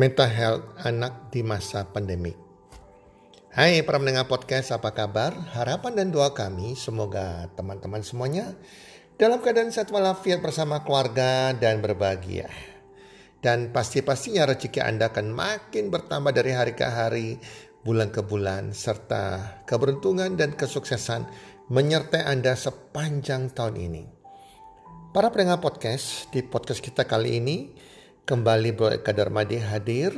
mental health anak di masa pandemi. Hai para mendengar podcast, apa kabar? Harapan dan doa kami semoga teman-teman semuanya dalam keadaan sehat walafiat bersama keluarga dan berbahagia. Dan pasti-pastinya rezeki Anda akan makin bertambah dari hari ke hari, bulan ke bulan, serta keberuntungan dan kesuksesan menyertai Anda sepanjang tahun ini. Para pendengar podcast, di podcast kita kali ini, Kembali Bro Eka Darmadi hadir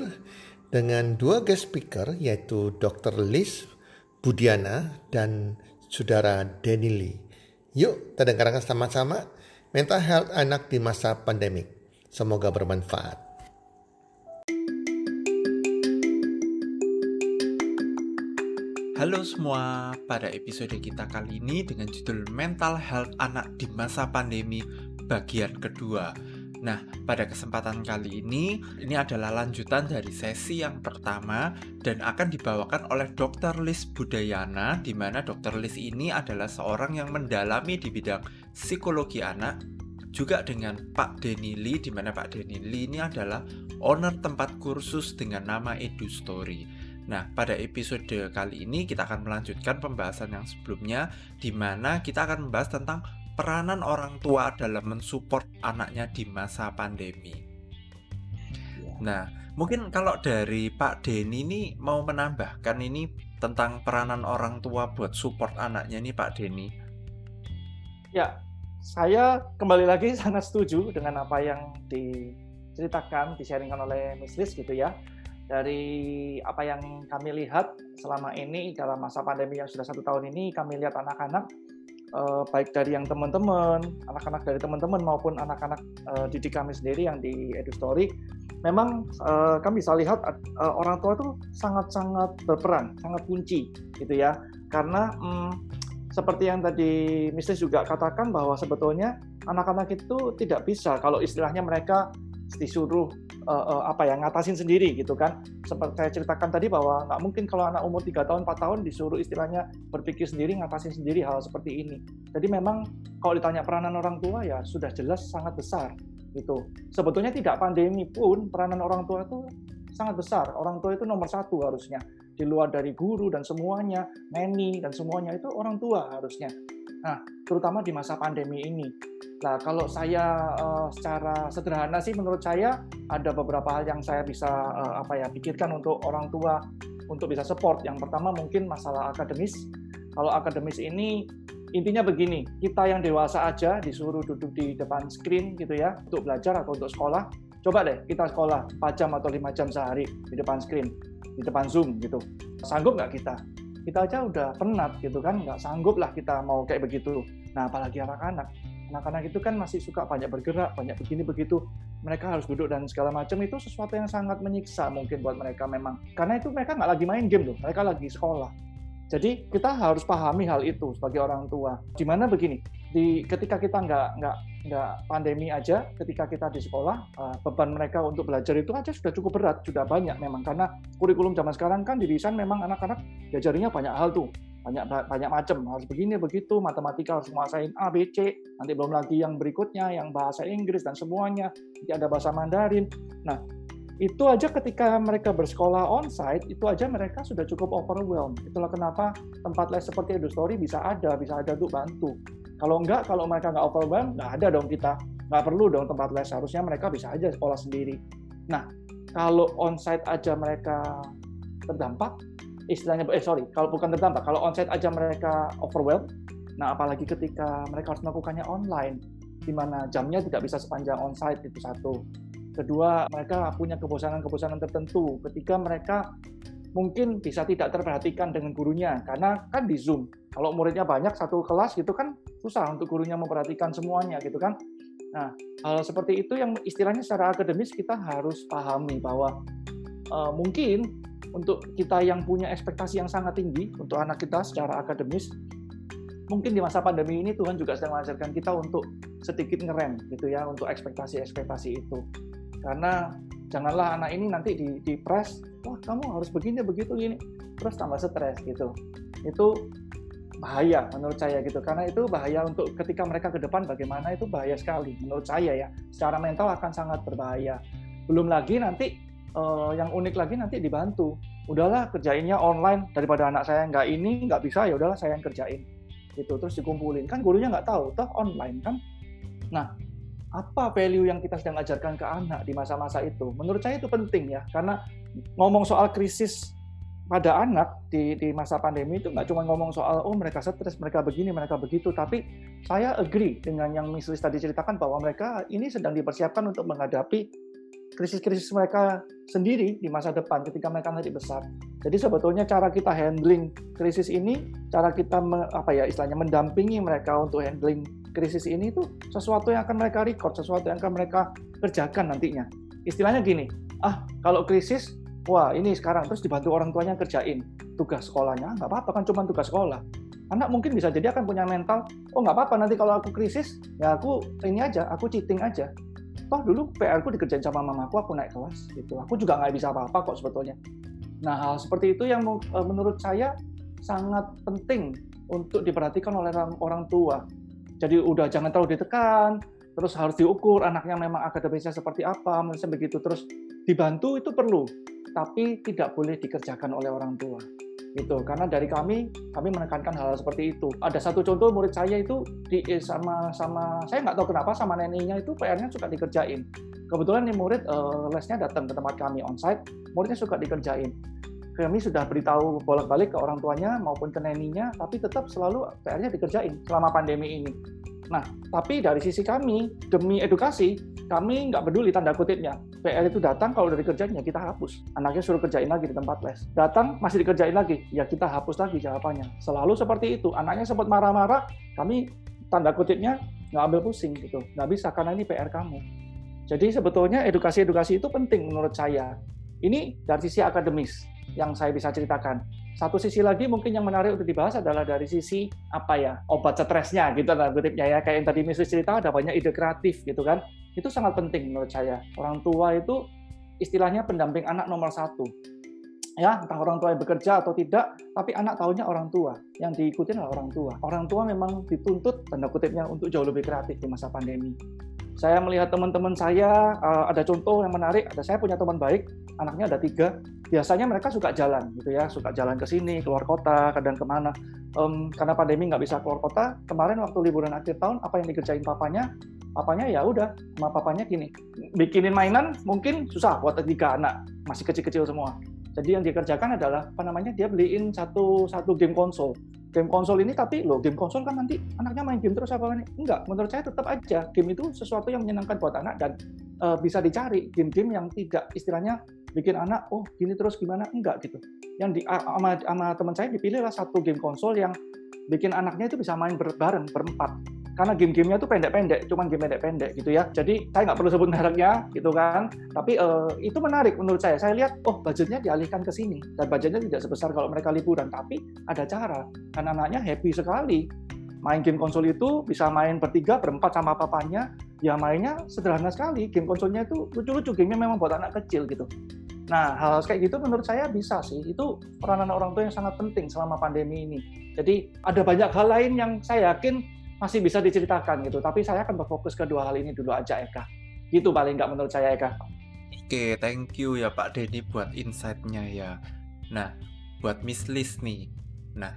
dengan dua guest speaker yaitu Dr. Liz Budiana dan Saudara Denny Lee. Yuk kita dengarkan sama-sama mental health anak di masa pandemik. Semoga bermanfaat. Halo semua, pada episode kita kali ini dengan judul Mental Health Anak di Masa Pandemi bagian kedua Nah, pada kesempatan kali ini, ini adalah lanjutan dari sesi yang pertama dan akan dibawakan oleh Dr. Liz Budayana, di mana Dr. Liz ini adalah seorang yang mendalami di bidang psikologi anak, juga dengan Pak Denny Lee, di mana Pak Denny Lee ini adalah owner tempat kursus dengan nama Edu Story. Nah, pada episode kali ini kita akan melanjutkan pembahasan yang sebelumnya, di mana kita akan membahas tentang peranan orang tua dalam mensupport anaknya di masa pandemi. Iya. Nah, mungkin kalau dari Pak Denny ini mau menambahkan ini tentang peranan orang tua buat support anaknya ini Pak Denny. Ya, saya kembali lagi sangat setuju dengan apa yang diceritakan, disharingkan oleh Miss Liz gitu ya. Dari apa yang kami lihat selama ini dalam masa pandemi yang sudah satu tahun ini, kami lihat anak-anak uh, baik dari yang teman-teman, anak-anak dari teman-teman maupun anak-anak uh, didik kami sendiri yang di EduStory, memang uh, kami bisa lihat uh, orang tua itu sangat-sangat berperan, sangat kunci gitu ya. Karena um, seperti yang tadi Mistis juga katakan bahwa sebetulnya anak-anak itu tidak bisa kalau istilahnya mereka disuruh uh, uh, apa ya ngatasin sendiri gitu kan. Seperti saya ceritakan tadi bahwa nggak mungkin kalau anak umur 3 tahun 4 tahun disuruh istilahnya berpikir sendiri ngatasin sendiri hal seperti ini. Jadi memang kalau ditanya peranan orang tua ya sudah jelas sangat besar gitu. Sebetulnya tidak pandemi pun peranan orang tua itu sangat besar. Orang tua itu nomor satu harusnya. Di luar dari guru dan semuanya neni dan semuanya itu orang tua harusnya. Nah terutama di masa pandemi ini Nah, kalau saya uh, secara sederhana sih menurut saya ada beberapa hal yang saya bisa uh, apa ya pikirkan untuk orang tua untuk bisa support. Yang pertama mungkin masalah akademis. Kalau akademis ini intinya begini, kita yang dewasa aja disuruh duduk di depan screen gitu ya untuk belajar atau untuk sekolah. Coba deh kita sekolah 4 jam atau 5 jam sehari di depan screen, di depan Zoom gitu. Sanggup nggak kita? Kita aja udah penat gitu kan, nggak sanggup lah kita mau kayak begitu. Nah, apalagi anak-anak anak-anak itu kan masih suka banyak bergerak, banyak begini begitu. Mereka harus duduk dan segala macam itu sesuatu yang sangat menyiksa mungkin buat mereka memang. Karena itu mereka nggak lagi main game loh, mereka lagi sekolah. Jadi kita harus pahami hal itu sebagai orang tua. Di mana begini, di ketika kita nggak nggak nggak pandemi aja, ketika kita di sekolah, uh, beban mereka untuk belajar itu aja sudah cukup berat, sudah banyak memang karena kurikulum zaman sekarang kan di desain memang anak-anak diajarinya banyak hal tuh banyak banyak macam harus begini begitu. Matematika harus menguasain A B C. Nanti belum lagi yang berikutnya yang bahasa Inggris dan semuanya. Nanti ada bahasa Mandarin. Nah itu aja ketika mereka bersekolah onsite itu aja mereka sudah cukup overwhelmed. Itulah kenapa tempat les seperti EduStory bisa ada bisa ada untuk bantu. Kalau enggak kalau mereka nggak overwhelmed nggak ada dong kita. Nggak perlu dong tempat les. Harusnya mereka bisa aja sekolah sendiri. Nah kalau onsite aja mereka terdampak istilahnya eh sorry kalau bukan terdampak kalau onsite aja mereka overwhelmed nah apalagi ketika mereka harus melakukannya online di mana jamnya tidak bisa sepanjang onsite itu satu. Kedua mereka punya kebosanan-kebosanan tertentu. Ketika mereka mungkin bisa tidak terperhatikan dengan gurunya karena kan di zoom kalau muridnya banyak satu kelas gitu kan susah untuk gurunya memperhatikan semuanya gitu kan. Nah hal seperti itu yang istilahnya secara akademis kita harus pahami bahwa uh, mungkin untuk kita yang punya ekspektasi yang sangat tinggi untuk anak kita secara akademis, mungkin di masa pandemi ini Tuhan juga sedang mengajarkan kita untuk sedikit ngerem gitu ya untuk ekspektasi-ekspektasi itu. Karena janganlah anak ini nanti di, di press, wah kamu harus begini begitu gini, terus tambah stres gitu. Itu bahaya menurut saya gitu karena itu bahaya untuk ketika mereka ke depan bagaimana itu bahaya sekali menurut saya ya secara mental akan sangat berbahaya belum lagi nanti uh, yang unik lagi nanti dibantu. Udahlah kerjainnya online. Daripada anak saya nggak ini nggak bisa ya udahlah saya yang kerjain. Gitu terus dikumpulin. Kan gurunya nggak tahu toh online kan? Nah apa value yang kita sedang ajarkan ke anak di masa-masa itu? Menurut saya itu penting ya karena ngomong soal krisis pada anak di, di masa pandemi itu nggak cuma ngomong soal oh mereka stres mereka begini mereka begitu tapi saya agree dengan yang Miss Liz tadi ceritakan bahwa mereka ini sedang dipersiapkan untuk menghadapi krisis-krisis mereka sendiri di masa depan ketika mereka nanti besar. Jadi sebetulnya cara kita handling krisis ini, cara kita me, apa ya istilahnya mendampingi mereka untuk handling krisis ini itu sesuatu yang akan mereka record, sesuatu yang akan mereka kerjakan nantinya. Istilahnya gini, ah kalau krisis, wah ini sekarang terus dibantu orang tuanya kerjain tugas sekolahnya, nggak apa-apa kan cuma tugas sekolah. Anak mungkin bisa jadi akan punya mental, oh nggak apa-apa nanti kalau aku krisis, ya aku ini aja, aku cheating aja toh dulu PR ku dikerjain sama mamaku aku naik kelas gitu. Aku juga nggak bisa apa-apa kok sebetulnya. Nah hal seperti itu yang e, menurut saya sangat penting untuk diperhatikan oleh orang tua. Jadi udah jangan terlalu ditekan terus harus diukur anaknya memang akademisnya seperti apa misalnya begitu terus. Dibantu itu perlu tapi tidak boleh dikerjakan oleh orang tua gitu. Karena dari kami kami menekankan hal, hal seperti itu. Ada satu contoh murid saya itu di eh, sama sama saya nggak tahu kenapa sama neneknya itu PR-nya suka dikerjain. Kebetulan nih murid uh, lesnya datang ke tempat kami onsite muridnya suka dikerjain. Kami sudah beritahu bolak-balik ke orang tuanya maupun ke neninya tapi tetap selalu PR-nya dikerjain selama pandemi ini Nah, tapi dari sisi kami, demi edukasi, kami nggak peduli tanda kutipnya. PR itu datang, kalau udah dikerjain ya kita hapus. Anaknya suruh kerjain lagi di tempat les. Datang, masih dikerjain lagi, ya kita hapus lagi jawabannya. Selalu seperti itu. Anaknya sempat marah-marah, kami tanda kutipnya nggak ambil pusing gitu. Nggak bisa, karena ini PR kamu. Jadi sebetulnya edukasi-edukasi itu penting menurut saya. Ini dari sisi akademis yang saya bisa ceritakan. Satu sisi lagi mungkin yang menarik untuk dibahas adalah dari sisi apa ya obat stresnya gitu tanda kutipnya ya. Kayak yang tadi Miss cerita ada banyak ide kreatif gitu kan. Itu sangat penting menurut saya. Orang tua itu istilahnya pendamping anak nomor satu. Ya entah orang tua yang bekerja atau tidak tapi anak tahunya orang tua. Yang diikuti adalah orang tua. Orang tua memang dituntut tanda kutipnya untuk jauh lebih kreatif di masa pandemi. Saya melihat teman-teman saya uh, ada contoh yang menarik. Ada saya punya teman baik, anaknya ada tiga. Biasanya mereka suka jalan, gitu ya, suka jalan ke sini, keluar kota, kadang ke mana. Um, karena pandemi nggak bisa keluar kota. Kemarin waktu liburan akhir tahun, apa yang dikerjain papanya? Papanya ya udah, sama papanya gini, bikinin mainan mungkin susah buat tiga anak, masih kecil-kecil semua. Jadi yang dikerjakan adalah apa namanya? Dia beliin satu satu game konsol game konsol ini tapi loh game konsol kan nanti anaknya main game terus apa ini enggak menurut saya tetap aja game itu sesuatu yang menyenangkan buat anak dan uh, bisa dicari game-game yang tidak istilahnya bikin anak oh gini terus gimana enggak gitu yang di sama, sama teman saya dipilihlah satu game konsol yang bikin anaknya itu bisa main bareng berempat karena game-gamenya itu pendek-pendek, cuman game pendek-pendek gitu ya. Jadi saya nggak perlu sebut mereknya gitu kan. Tapi uh, itu menarik menurut saya. Saya lihat, oh budgetnya dialihkan ke sini dan budgetnya tidak sebesar kalau mereka liburan, tapi ada cara. Karena anaknya happy sekali main game konsol itu bisa main bertiga, berempat sama papanya. Ya mainnya sederhana sekali. Game konsolnya itu lucu-lucu. Gamenya memang buat anak kecil gitu. Nah, hal, hal kayak gitu menurut saya bisa sih. Itu peranan orang tua yang sangat penting selama pandemi ini. Jadi ada banyak hal lain yang saya yakin masih bisa diceritakan gitu. Tapi saya akan berfokus ke dua hal ini dulu aja Eka. Gitu paling nggak menurut saya Eka. Oke, thank you ya Pak Denny buat insight-nya ya. Nah, buat Miss Liz nih. Nah,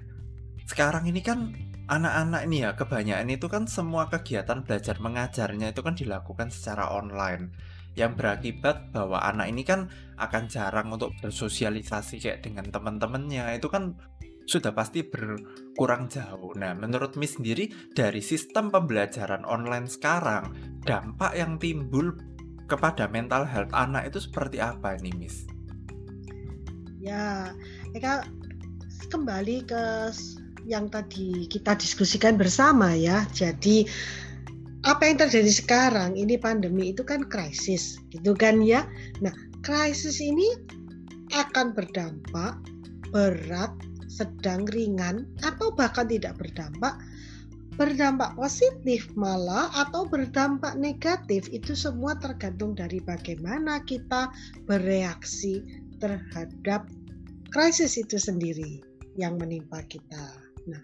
sekarang ini kan anak-anak ini ya kebanyakan itu kan semua kegiatan belajar mengajarnya itu kan dilakukan secara online yang berakibat bahwa anak ini kan akan jarang untuk bersosialisasi kayak dengan teman-temannya itu kan sudah pasti berkurang jauh. Nah, menurut Miss sendiri dari sistem pembelajaran online sekarang, dampak yang timbul kepada mental health anak itu seperti apa nih, Miss? Ya, Eka kembali ke yang tadi kita diskusikan bersama ya. Jadi apa yang terjadi sekarang ini pandemi itu kan krisis, gitu kan ya. Nah, krisis ini akan berdampak berat sedang, ringan, atau bahkan tidak berdampak, berdampak positif malah atau berdampak negatif itu semua tergantung dari bagaimana kita bereaksi terhadap krisis itu sendiri yang menimpa kita. Nah,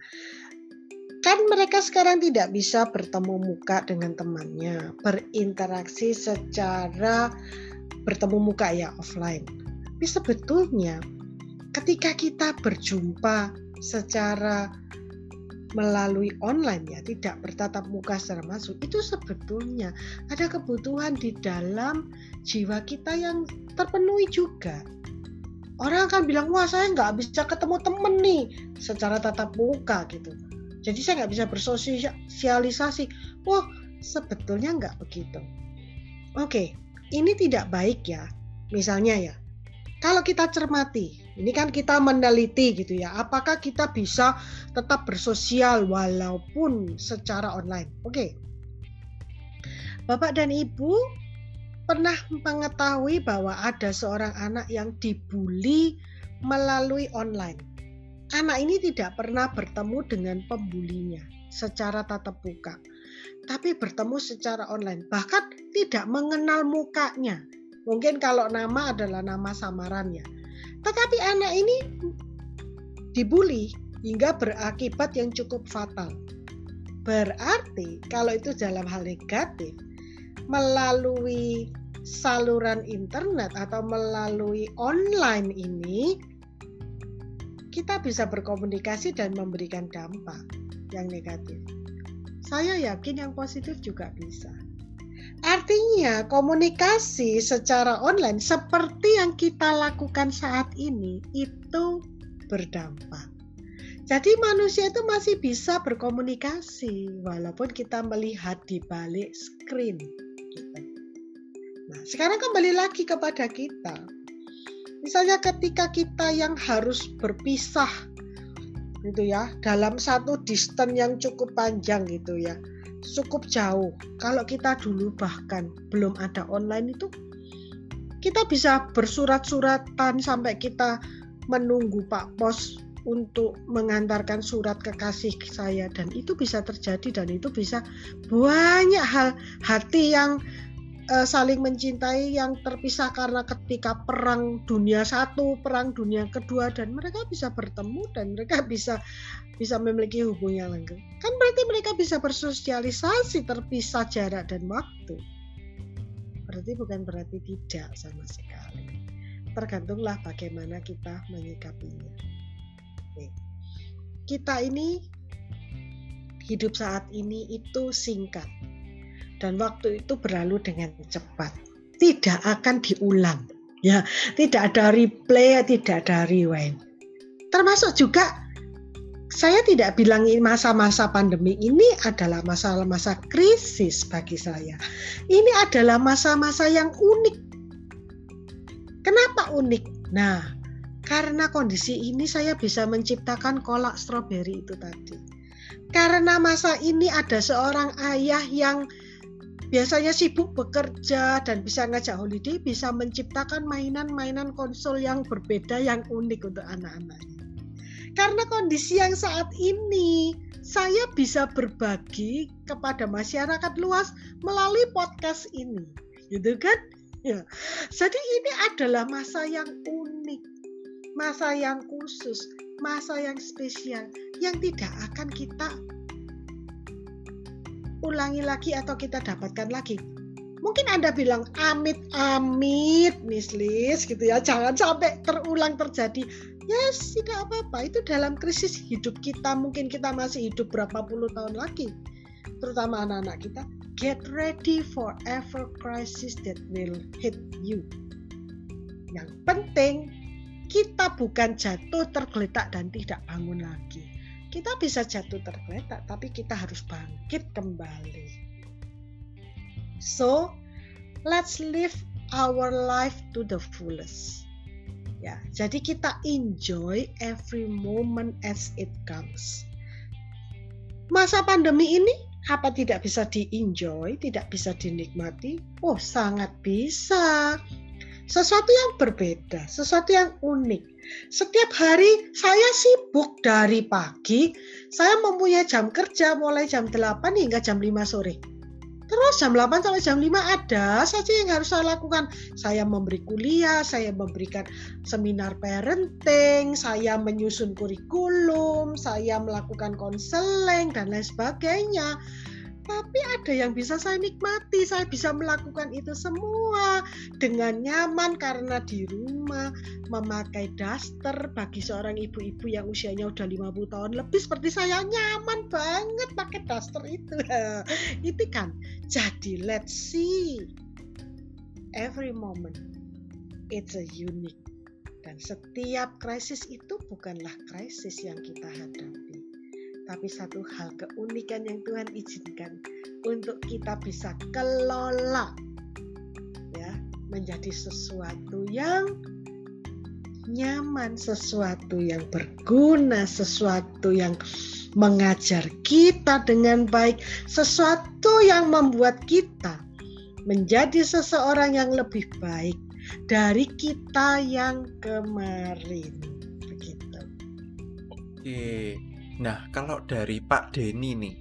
kan mereka sekarang tidak bisa bertemu muka dengan temannya, berinteraksi secara bertemu muka ya offline. Tapi sebetulnya ketika kita berjumpa secara melalui online ya, tidak bertatap muka secara masuk, itu sebetulnya ada kebutuhan di dalam jiwa kita yang terpenuhi juga. Orang akan bilang, wah saya nggak bisa ketemu temen nih secara tatap muka gitu. Jadi saya nggak bisa bersosialisasi. Wah sebetulnya nggak begitu. Oke, ini tidak baik ya. Misalnya ya, kalau kita cermati, ini kan kita meneliti gitu ya, apakah kita bisa tetap bersosial walaupun secara online. Oke. Bapak dan Ibu pernah mengetahui bahwa ada seorang anak yang dibully melalui online. Anak ini tidak pernah bertemu dengan pembulinya secara tatap muka tapi bertemu secara online, bahkan tidak mengenal mukanya. Mungkin kalau nama adalah nama samarannya. Tetapi anak ini dibully hingga berakibat yang cukup fatal. Berarti kalau itu dalam hal negatif, melalui saluran internet atau melalui online ini, kita bisa berkomunikasi dan memberikan dampak yang negatif. Saya yakin yang positif juga bisa. Artinya, komunikasi secara online seperti yang kita lakukan saat ini itu berdampak. Jadi, manusia itu masih bisa berkomunikasi walaupun kita melihat di balik screen. Nah, sekarang kembali lagi kepada kita. Misalnya, ketika kita yang harus berpisah gitu ya dalam satu distance yang cukup panjang gitu ya cukup jauh kalau kita dulu bahkan belum ada online itu kita bisa bersurat-suratan sampai kita menunggu Pak Pos untuk mengantarkan surat kekasih saya dan itu bisa terjadi dan itu bisa banyak hal hati yang uh, saling mencintai yang terpisah karena ketika perang dunia satu, perang dunia kedua dan mereka bisa bertemu dan mereka bisa bisa memiliki hubungan langgeng. Kan berarti mereka bisa bersosialisasi terpisah jarak dan waktu. Berarti bukan berarti tidak sama sekali. Tergantunglah bagaimana kita menyikapinya. Nih, kita ini hidup saat ini itu singkat dan waktu itu berlalu dengan cepat. Tidak akan diulang. Ya, tidak ada replay, tidak ada rewind. Termasuk juga saya tidak bilang masa-masa pandemi ini adalah masa-masa krisis bagi saya. Ini adalah masa-masa yang unik. Kenapa unik? Nah, karena kondisi ini saya bisa menciptakan kolak stroberi itu tadi. Karena masa ini ada seorang ayah yang biasanya sibuk bekerja dan bisa ngajak holiday bisa menciptakan mainan-mainan konsol yang berbeda yang unik untuk anak-anaknya. Karena kondisi yang saat ini saya bisa berbagi kepada masyarakat luas melalui podcast ini. Gitu kan? Ya. Jadi ini adalah masa yang unik, masa yang khusus, masa yang spesial yang tidak akan kita ulangi lagi atau kita dapatkan lagi. Mungkin Anda bilang amit-amit Miss Liz gitu ya. Jangan sampai terulang terjadi. Yes, tidak apa-apa. Itu dalam krisis hidup kita. Mungkin kita masih hidup berapa puluh tahun lagi. Terutama anak-anak kita. Get ready for ever crisis that will hit you. Yang penting kita bukan jatuh tergeletak dan tidak bangun lagi kita bisa jatuh tergeletak, tapi kita harus bangkit kembali. So, let's live our life to the fullest. Ya, jadi kita enjoy every moment as it comes. Masa pandemi ini apa tidak bisa di-enjoy, tidak bisa dinikmati? Oh, sangat bisa sesuatu yang berbeda, sesuatu yang unik. Setiap hari saya sibuk dari pagi, saya mempunyai jam kerja mulai jam 8 hingga jam 5 sore. Terus jam 8 sampai jam 5 ada saja yang harus saya lakukan. Saya memberi kuliah, saya memberikan seminar parenting, saya menyusun kurikulum, saya melakukan konseling dan lain sebagainya. Tetapi ada yang bisa saya nikmati. Saya bisa melakukan itu semua dengan nyaman karena di rumah memakai daster bagi seorang ibu-ibu yang usianya udah 50 tahun lebih seperti saya nyaman banget pakai daster itu. itu kan. Jadi let's see every moment it's a unique dan setiap krisis itu bukanlah krisis yang kita hadapi tapi satu hal keunikan yang Tuhan izinkan untuk kita bisa kelola ya menjadi sesuatu yang nyaman, sesuatu yang berguna, sesuatu yang mengajar kita dengan baik, sesuatu yang membuat kita menjadi seseorang yang lebih baik dari kita yang kemarin. Begitu. Oke. Nah, kalau dari Pak Denny nih,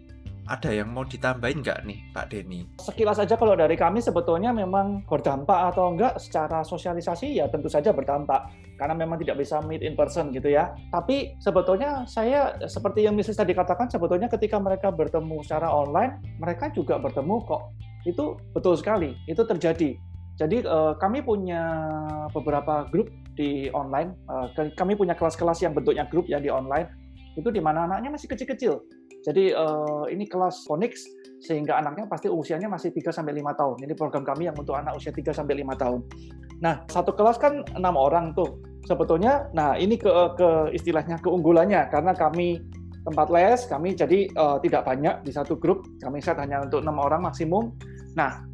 ada yang mau ditambahin nggak nih Pak Denny? Sekilas saja kalau dari kami sebetulnya memang berdampak atau enggak secara sosialisasi ya tentu saja berdampak karena memang tidak bisa meet in person gitu ya. Tapi sebetulnya saya seperti yang Mrs. tadi katakan sebetulnya ketika mereka bertemu secara online mereka juga bertemu kok. Itu betul sekali, itu terjadi. Jadi uh, kami punya beberapa grup di online. Uh, kami punya kelas-kelas yang bentuknya grup ya di online. Itu di mana anaknya masih kecil-kecil. Jadi uh, ini kelas phonics sehingga anaknya pasti usianya masih 3 sampai 5 tahun. Ini program kami yang untuk anak usia 3 sampai 5 tahun. Nah, satu kelas kan enam orang tuh. Sebetulnya nah ini ke ke istilahnya keunggulannya karena kami tempat les kami jadi uh, tidak banyak di satu grup. Kami set hanya untuk enam orang maksimum. Nah,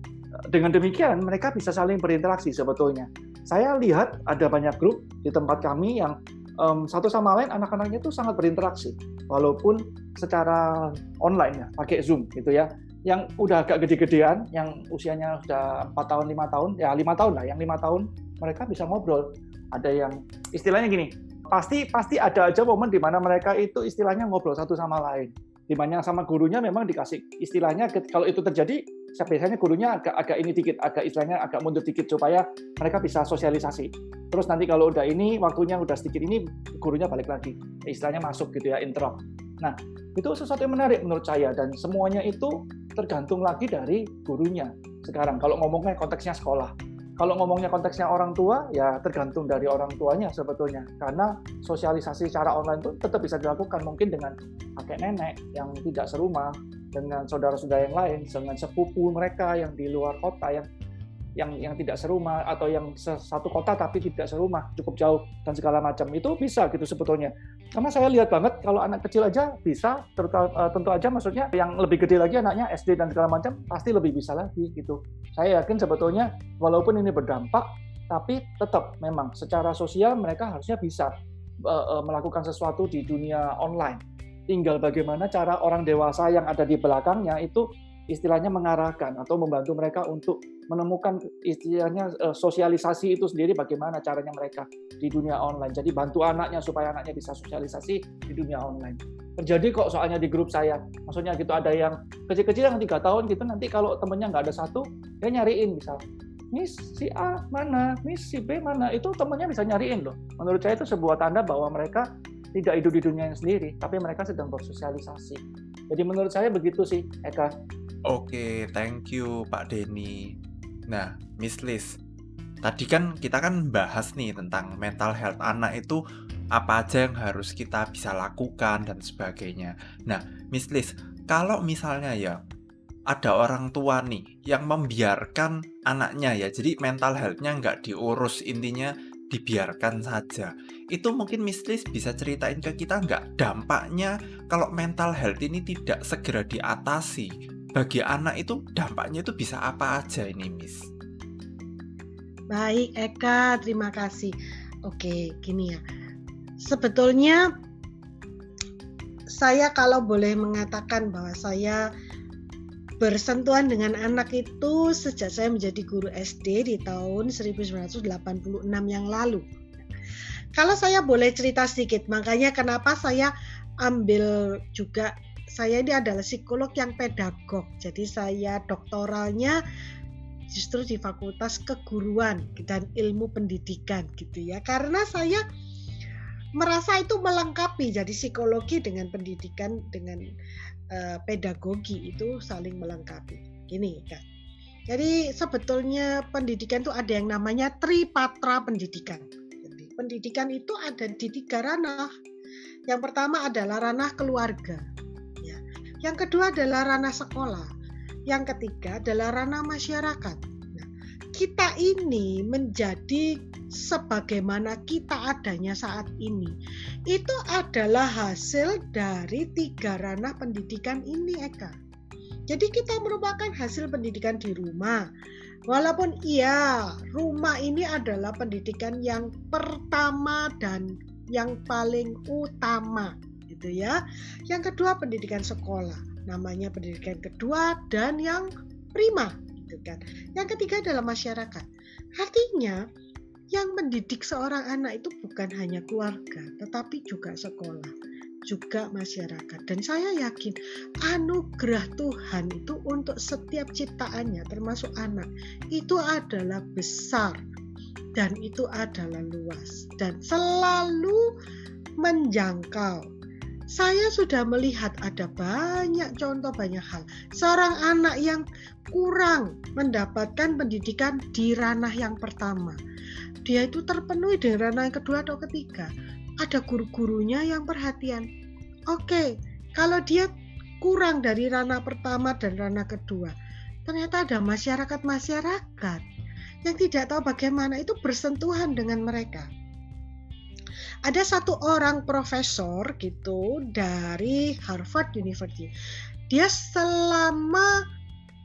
dengan demikian mereka bisa saling berinteraksi sebetulnya. Saya lihat ada banyak grup di tempat kami yang um, satu sama lain anak-anaknya itu sangat berinteraksi walaupun secara online ya pakai Zoom gitu ya. Yang udah agak gede-gedean, yang usianya sudah empat tahun lima tahun, ya lima tahun lah, yang lima tahun mereka bisa ngobrol. Ada yang istilahnya gini, pasti pasti ada aja momen di mana mereka itu istilahnya ngobrol satu sama lain. Di mana sama gurunya memang dikasih istilahnya kalau itu terjadi biasanya gurunya agak agak ini dikit, agak istilahnya agak mundur dikit supaya mereka bisa sosialisasi. Terus nanti kalau udah ini waktunya udah sedikit ini gurunya balik lagi, istilahnya masuk gitu ya intro. Nah itu sesuatu yang menarik menurut saya dan semuanya itu tergantung lagi dari gurunya. Sekarang kalau ngomongnya konteksnya sekolah, kalau ngomongnya konteksnya orang tua, ya tergantung dari orang tuanya sebetulnya. Karena sosialisasi secara online itu tetap bisa dilakukan mungkin dengan kakek nenek yang tidak serumah, dengan saudara-saudara yang lain, dengan sepupu mereka yang di luar kota yang yang yang tidak serumah atau yang satu kota tapi tidak serumah cukup jauh dan segala macam. Itu bisa gitu sebetulnya. Karena saya lihat banget kalau anak kecil aja bisa eh, tentu aja maksudnya yang lebih gede lagi anaknya SD dan segala macam pasti lebih bisa lagi gitu. Saya yakin sebetulnya walaupun ini berdampak tapi tetap memang secara sosial mereka harusnya bisa uh, uh, melakukan sesuatu di dunia online tinggal bagaimana cara orang dewasa yang ada di belakangnya itu istilahnya mengarahkan atau membantu mereka untuk menemukan istilahnya uh, sosialisasi itu sendiri bagaimana caranya mereka di dunia online. Jadi bantu anaknya supaya anaknya bisa sosialisasi di dunia online. Terjadi kok soalnya di grup saya. Maksudnya gitu ada yang kecil-kecil yang tiga tahun gitu nanti kalau temennya nggak ada satu dia nyariin bisa Miss si A mana, Miss si B mana, itu temennya bisa nyariin loh. Menurut saya itu sebuah tanda bahwa mereka tidak hidup di dunia yang sendiri, tapi mereka sedang bersosialisasi. Jadi menurut saya begitu sih, Eka. Oke, thank you Pak Denny. Nah, Miss Liz, tadi kan kita kan bahas nih tentang mental health anak itu apa aja yang harus kita bisa lakukan dan sebagainya. Nah, Miss Liz, kalau misalnya ya ada orang tua nih yang membiarkan anaknya ya, jadi mental health-nya nggak diurus intinya dibiarkan saja. Itu mungkin Miss Liz bisa ceritain ke kita nggak dampaknya kalau mental health ini tidak segera diatasi. Bagi anak itu dampaknya itu bisa apa aja ini Miss? Baik Eka, terima kasih. Oke, gini ya. Sebetulnya saya kalau boleh mengatakan bahwa saya bersentuhan dengan anak itu sejak saya menjadi guru SD di tahun 1986 yang lalu. Kalau saya boleh cerita sedikit, makanya kenapa saya ambil juga saya ini adalah psikolog yang pedagog. Jadi saya doktoralnya justru di Fakultas Keguruan dan Ilmu Pendidikan gitu ya. Karena saya merasa itu melengkapi jadi psikologi dengan pendidikan dengan uh, pedagogi itu saling melengkapi. Gini kan. Jadi sebetulnya pendidikan itu ada yang namanya tripatra pendidikan. Pendidikan itu ada di tiga ranah. Yang pertama adalah ranah keluarga. Ya. Yang kedua adalah ranah sekolah. Yang ketiga adalah ranah masyarakat. Nah, kita ini menjadi sebagaimana kita adanya saat ini itu adalah hasil dari tiga ranah pendidikan ini Eka. Jadi kita merupakan hasil pendidikan di rumah. Walaupun iya, rumah ini adalah pendidikan yang pertama dan yang paling utama gitu ya. Yang kedua pendidikan sekolah, namanya pendidikan kedua dan yang prima gitu kan. Yang ketiga adalah masyarakat. Artinya yang mendidik seorang anak itu bukan hanya keluarga, tetapi juga sekolah, juga masyarakat. Dan saya yakin anugerah Tuhan itu untuk setiap ciptaannya, termasuk anak, itu adalah besar dan itu adalah luas dan selalu menjangkau. Saya sudah melihat ada banyak contoh banyak hal. Seorang anak yang kurang mendapatkan pendidikan di ranah yang pertama dia itu terpenuhi dengan ranah yang kedua atau ketiga. Ada guru-gurunya yang perhatian. Oke, kalau dia kurang dari ranah pertama dan ranah kedua, ternyata ada masyarakat-masyarakat yang tidak tahu bagaimana itu bersentuhan dengan mereka. Ada satu orang profesor gitu dari Harvard University. Dia selama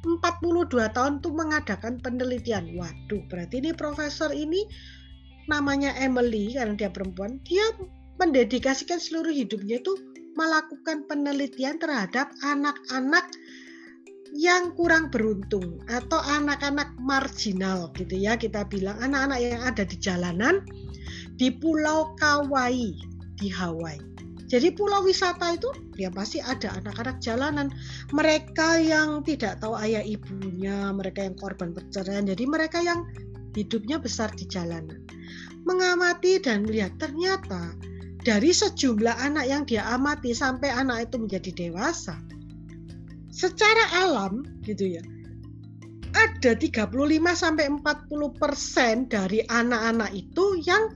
42 tahun tuh mengadakan penelitian. Waduh, berarti ini profesor ini namanya Emily karena dia perempuan, dia mendedikasikan seluruh hidupnya itu melakukan penelitian terhadap anak-anak yang kurang beruntung atau anak-anak marginal gitu ya kita bilang anak-anak yang ada di jalanan di Pulau Kauai di Hawaii. Jadi pulau wisata itu ya pasti ada anak-anak jalanan. Mereka yang tidak tahu ayah ibunya, mereka yang korban perceraian. Jadi mereka yang hidupnya besar di jalanan. Mengamati dan melihat ternyata dari sejumlah anak yang dia amati sampai anak itu menjadi dewasa. Secara alam gitu ya. Ada 35 sampai 40% dari anak-anak itu yang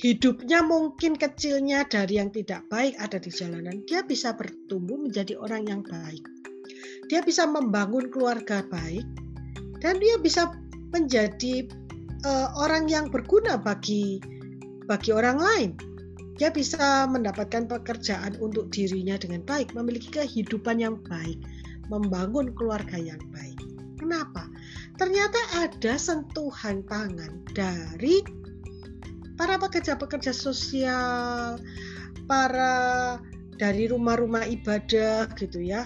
hidupnya mungkin kecilnya dari yang tidak baik ada di jalanan, dia bisa bertumbuh menjadi orang yang baik. Dia bisa membangun keluarga baik dan dia bisa menjadi uh, orang yang berguna bagi bagi orang lain. Dia bisa mendapatkan pekerjaan untuk dirinya dengan baik, memiliki kehidupan yang baik, membangun keluarga yang baik. Kenapa? Ternyata ada sentuhan tangan dari para pekerja-pekerja sosial, para dari rumah-rumah ibadah gitu ya,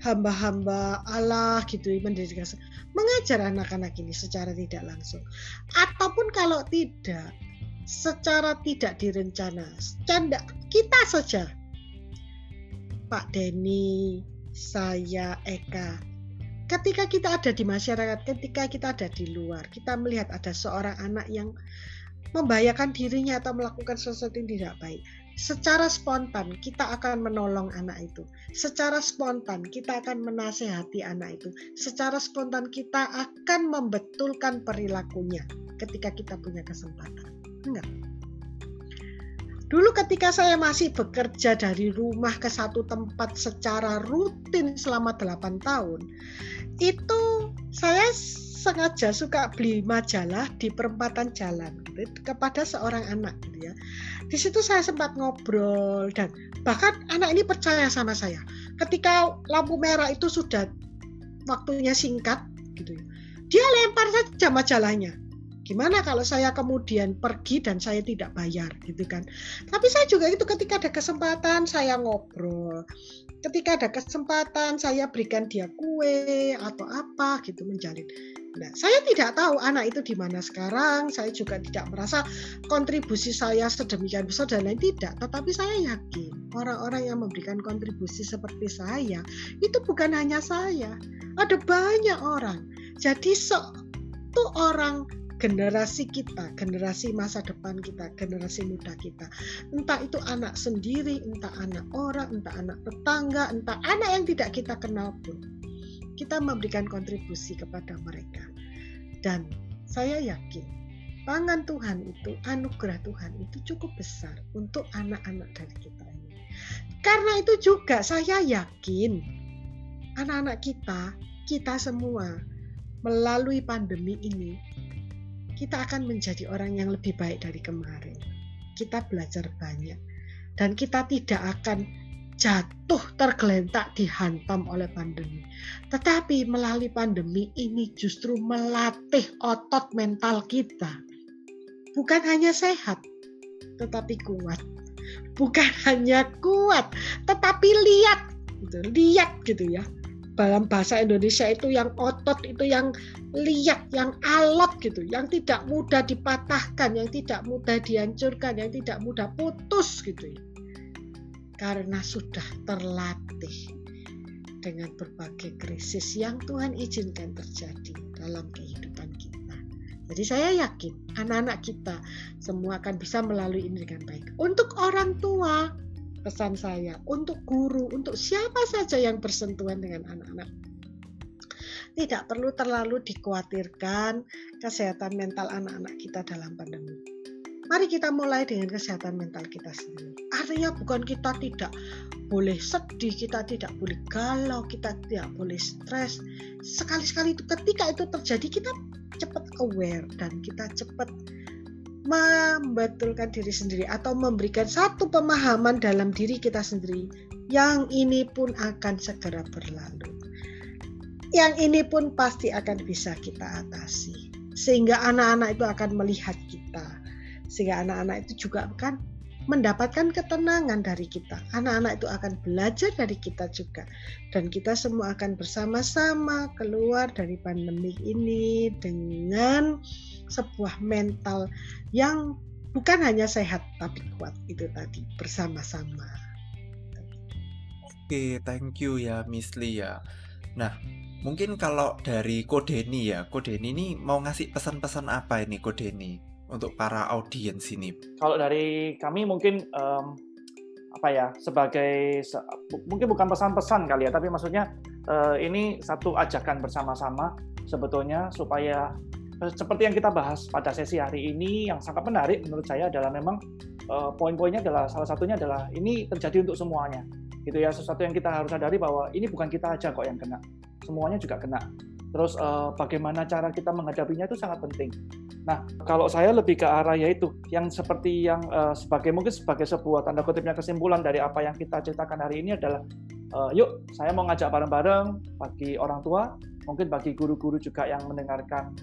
hamba-hamba Allah gitu mendedikasi mengajar anak-anak ini secara tidak langsung. Ataupun kalau tidak secara tidak direncana, canda kita saja. Pak Denny, saya Eka, ketika kita ada di masyarakat, ketika kita ada di luar, kita melihat ada seorang anak yang membahayakan dirinya atau melakukan sesuatu yang tidak baik. Secara spontan kita akan menolong anak itu. Secara spontan kita akan menasehati anak itu. Secara spontan kita akan membetulkan perilakunya ketika kita punya kesempatan. Enggak. Dulu ketika saya masih bekerja dari rumah ke satu tempat secara rutin selama 8 tahun, itu saya sengaja suka beli majalah di perempatan jalan gitu, kepada seorang anak gitu ya. Di situ saya sempat ngobrol dan bahkan anak ini percaya sama saya. Ketika lampu merah itu sudah waktunya singkat gitu ya. Dia lempar saja majalahnya. Gimana kalau saya kemudian pergi dan saya tidak bayar gitu kan. Tapi saya juga itu ketika ada kesempatan saya ngobrol. Ketika ada kesempatan saya berikan dia kue atau apa gitu menjalin Nah, saya tidak tahu anak itu di mana sekarang. Saya juga tidak merasa kontribusi saya sedemikian besar dan lain tidak. Tetapi saya yakin orang-orang yang memberikan kontribusi seperti saya itu bukan hanya saya. Ada banyak orang. Jadi satu orang generasi kita, generasi masa depan kita, generasi muda kita. Entah itu anak sendiri, entah anak orang, entah anak tetangga, entah anak yang tidak kita kenal pun. Kita memberikan kontribusi kepada mereka. Dan saya yakin tangan Tuhan itu, anugerah Tuhan itu cukup besar untuk anak-anak dari kita ini. Karena itu juga saya yakin anak-anak kita, kita semua melalui pandemi ini, kita akan menjadi orang yang lebih baik dari kemarin. Kita belajar banyak, dan kita tidak akan jatuh tergelentak dihantam oleh pandemi. Tetapi melalui pandemi ini justru melatih otot mental kita. Bukan hanya sehat, tetapi kuat. Bukan hanya kuat, tetapi lihat, gitu, lihat gitu ya dalam bahasa Indonesia itu yang otot itu yang liat, yang alot gitu, yang tidak mudah dipatahkan, yang tidak mudah dihancurkan, yang tidak mudah putus gitu ya. Karena sudah terlatih dengan berbagai krisis yang Tuhan izinkan terjadi dalam kehidupan kita. Jadi saya yakin anak-anak kita semua akan bisa melalui ini dengan baik. Untuk orang tua, pesan saya untuk guru, untuk siapa saja yang bersentuhan dengan anak-anak. Tidak perlu terlalu dikhawatirkan kesehatan mental anak-anak kita dalam pandemi. Mari kita mulai dengan kesehatan mental kita sendiri. Artinya bukan kita tidak boleh sedih, kita tidak boleh galau, kita tidak boleh stres. Sekali-sekali itu ketika itu terjadi kita cepat aware dan kita cepat membetulkan diri sendiri atau memberikan satu pemahaman dalam diri kita sendiri yang ini pun akan segera berlalu. Yang ini pun pasti akan bisa kita atasi. Sehingga anak-anak itu akan melihat kita. Sehingga anak-anak itu juga akan mendapatkan ketenangan dari kita. Anak-anak itu akan belajar dari kita juga. Dan kita semua akan bersama-sama keluar dari pandemi ini dengan sebuah mental yang bukan hanya sehat tapi kuat itu tadi bersama-sama. Oke, thank you ya Miss Lia. Ya. Nah, mungkin kalau dari Kodeni ya, Kodeni ini mau ngasih pesan-pesan apa ini Kodeni untuk para audiens ini? Kalau dari kami mungkin um, apa ya sebagai mungkin bukan pesan-pesan kali ya, tapi maksudnya uh, ini satu ajakan bersama-sama sebetulnya supaya seperti yang kita bahas pada sesi hari ini yang sangat menarik menurut saya adalah memang uh, poin-poinnya adalah salah satunya adalah ini terjadi untuk semuanya gitu ya. Sesuatu yang kita harus sadari bahwa ini bukan kita aja kok yang kena semuanya juga kena. Terus uh, bagaimana cara kita menghadapinya itu sangat penting. Nah kalau saya lebih ke arah yaitu yang seperti yang uh, sebagai mungkin sebagai sebuah tanda kutipnya kesimpulan dari apa yang kita ceritakan hari ini adalah uh, yuk saya mau ngajak bareng-bareng bagi orang tua mungkin bagi guru-guru juga yang mendengarkan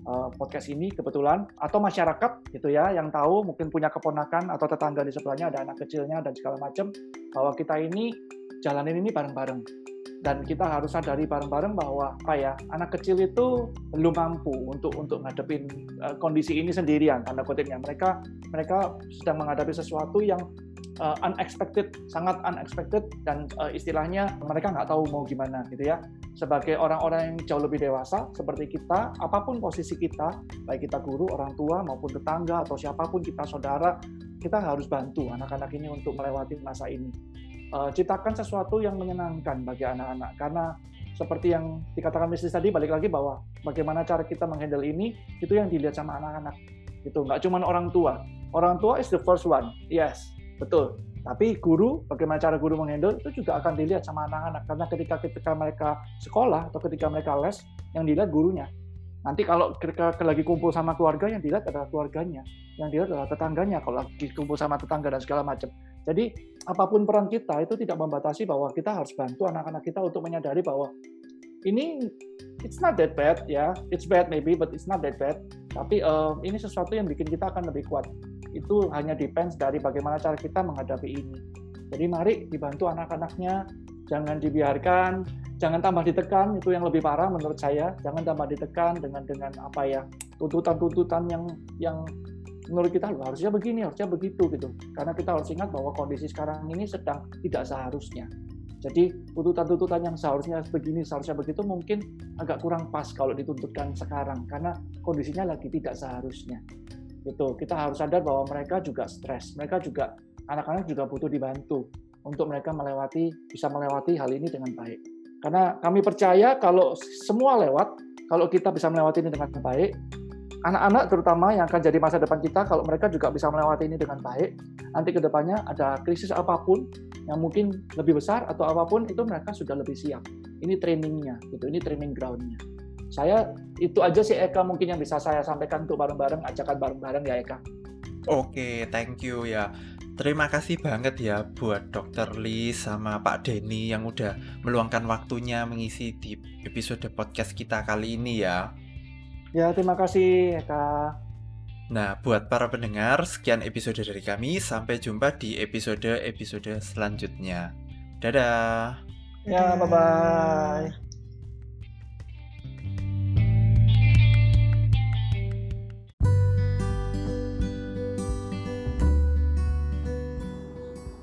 Eh, podcast ini kebetulan atau masyarakat gitu ya yang tahu mungkin punya keponakan atau tetangga di sebelahnya ada anak kecilnya dan segala macam bahwa kita ini jalanin ini bareng-bareng dan kita harus sadari bareng-bareng bahwa apa ya anak kecil itu belum mampu untuk untuk ngadepin uh, kondisi ini sendirian tanda kutipnya mereka mereka sedang menghadapi sesuatu yang uh, unexpected sangat unexpected dan uh, istilahnya mereka nggak tahu mau gimana gitu ya sebagai orang-orang yang jauh lebih dewasa seperti kita, apa pun posisi kita, baik kita guru, orang tua maupun tetangga atau siapa pun kita saudara, kita harus bantu anak-anak ini untuk melewati masa ini. Uh, ciptakan sesuatu yang menyenangkan bagi anak-anak. Karena seperti yang dikatakan Mrs. tadi balik lagi bahwa bagaimana cara kita menghandle ini itu yang dilihat sama anak-anak. Itu nggak cuma orang tua. Orang tua is the first one. Yes betul. Tapi guru, bagaimana cara guru menghandle itu juga akan dilihat sama anak-anak. Karena ketika ketika mereka sekolah atau ketika mereka les, yang dilihat gurunya. Nanti kalau ketika lagi kumpul sama keluarga, yang dilihat adalah keluarganya, yang dilihat adalah tetangganya kalau lagi kumpul sama tetangga dan segala macam. Jadi apa pun peran kita itu tidak membatasi bahwa kita harus bantu anak-anak kita untuk menyadari bahwa ini it's not that bad ya, it's bad maybe but it's not that bad. Tapi uh, ini sesuatu yang bikin kita akan lebih kuat itu hanya depends dari bagaimana cara kita menghadapi ini. Jadi mari dibantu anak-anaknya, jangan dibiarkan, jangan tambah ditekan, itu yang lebih parah menurut saya. Jangan tambah ditekan dengan dengan apa ya tuntutan-tuntutan yang yang menurut kita loh harusnya begini, harusnya begitu gitu. Karena kita harus ingat bahwa kondisi sekarang ini sedang tidak seharusnya. Jadi tuntutan-tuntutan yang seharusnya begini, seharusnya begitu mungkin agak kurang pas kalau dituntutkan sekarang karena kondisinya lagi tidak seharusnya. Itu kita harus sadar bahwa mereka juga stres, mereka juga anak-anak juga butuh dibantu untuk mereka melewati bisa melewati hal ini dengan baik. Karena kami percaya kalau semua lewat, kalau kita bisa melewati ini dengan baik, anak-anak terutama yang akan jadi masa depan kita kalau mereka juga bisa melewati ini dengan baik nanti ke depannya ada krisis apa pun yang mungkin lebih besar atau apa pun itu mereka sudah lebih siap. Ini trainingnya gitu. Ini training groundnya. Saya itu aja sih Eka mungkin yang bisa saya sampaikan untuk bareng-bareng ajakan bareng-bareng ya Eka. Oke, thank you ya. Terima kasih banget ya buat Dr. Lee sama Pak Denny yang udah meluangkan waktunya mengisi di episode podcast kita kali ini ya. Ya, terima kasih, Eka. Nah, buat para pendengar, sekian episode dari kami. Sampai jumpa di episode-episode selanjutnya. Dadah. Ya, bye-bye.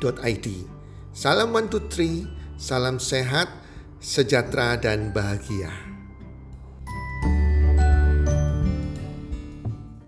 healthcommunity.id. Salam one two three, salam sehat, sejahtera dan bahagia.